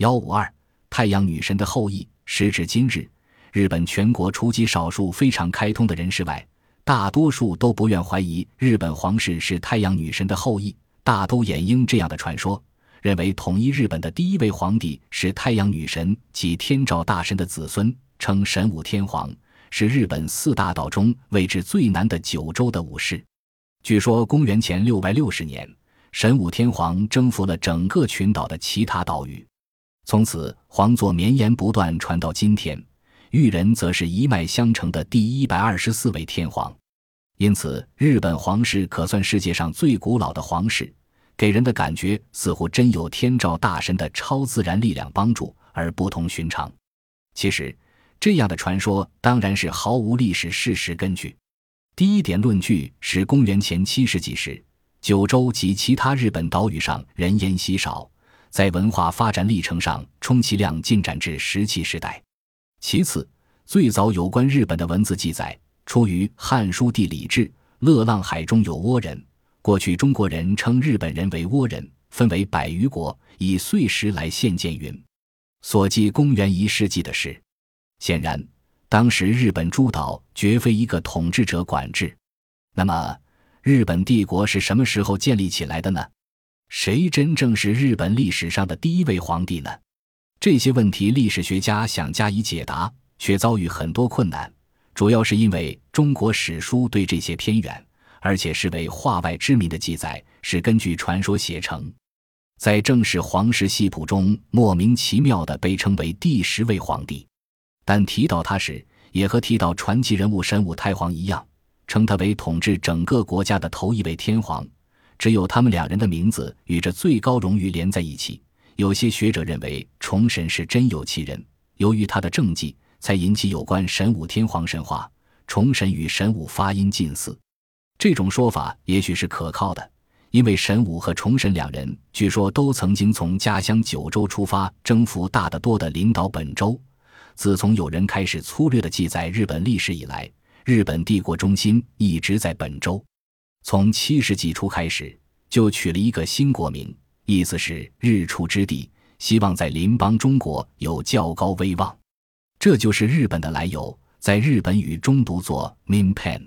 幺五二，太阳女神的后裔。时至今日，日本全国除极少数非常开通的人士外，大多数都不愿怀疑日本皇室是太阳女神的后裔，大都掩应这样的传说，认为统一日本的第一位皇帝是太阳女神及天照大神的子孙，称神武天皇，是日本四大岛中位置最南的九州的武士。据说，公元前六百六十年。神武天皇征服了整个群岛的其他岛屿，从此皇座绵延不断，传到今天。裕仁则是一脉相承的第一百二十四位天皇，因此日本皇室可算世界上最古老的皇室，给人的感觉似乎真有天照大神的超自然力量帮助，而不同寻常。其实，这样的传说当然是毫无历史事实根据。第一点论据是公元前七世纪时。九州及其他日本岛屿上人烟稀少，在文化发展历程上，充其量进展至石器时代。其次，最早有关日本的文字记载出于《汉书·地理志》，乐浪海中有倭人。过去中国人称日本人为倭人，分为百余国，以岁时来现见云。所记公元一世纪的事。显然，当时日本诸岛绝非一个统治者管制。那么？日本帝国是什么时候建立起来的呢？谁真正是日本历史上的第一位皇帝呢？这些问题，历史学家想加以解答，却遭遇很多困难。主要是因为中国史书对这些偏远，而且是为化外之民的记载，是根据传说写成。在正史皇室系谱中，莫名其妙地被称为第十位皇帝，但提到他时，也和提到传奇人物神武太皇一样。称他为统治整个国家的头一位天皇，只有他们两人的名字与这最高荣誉连在一起。有些学者认为崇神是真有其人，由于他的政绩，才引起有关神武天皇神话。崇神与神武发音近似，这种说法也许是可靠的，因为神武和崇神两人据说都曾经从家乡九州出发，征服大得多的领岛本州。自从有人开始粗略的记载日本历史以来。日本帝国中心一直在本州，从七世纪初开始就取了一个新国名，意思是日出之地，希望在邻邦中国有较高威望。这就是日本的来由，在日本语中读作 Minpan。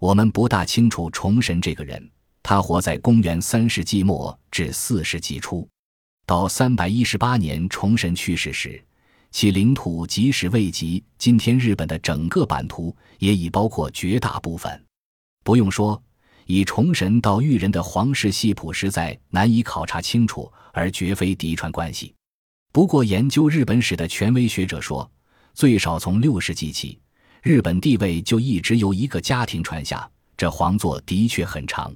我们不大清楚崇神这个人，他活在公元三世纪末至四世纪初，到三百一十八年崇神去世时。其领土即使未及今天日本的整个版图，也已包括绝大部分。不用说，以崇神到裕仁的皇室系谱实在难以考察清楚，而绝非嫡传关系。不过，研究日本史的权威学者说，最少从六世纪起，日本地位就一直由一个家庭传下。这皇座的确很长。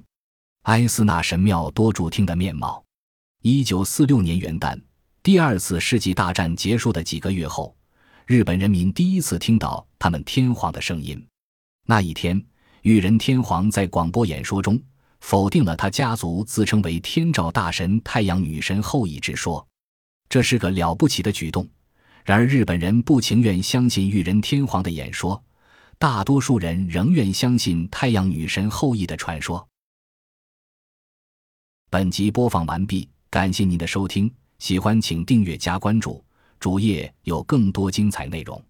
埃斯纳神庙多柱厅的面貌。一九四六年元旦。第二次世纪大战结束的几个月后，日本人民第一次听到他们天皇的声音。那一天，裕仁天皇在广播演说中否定了他家族自称为天照大神、太阳女神后裔之说，这是个了不起的举动。然而，日本人不情愿相信裕仁天皇的演说，大多数人仍愿相信太阳女神后裔的传说。本集播放完毕，感谢您的收听。喜欢请订阅加关注，主页有更多精彩内容。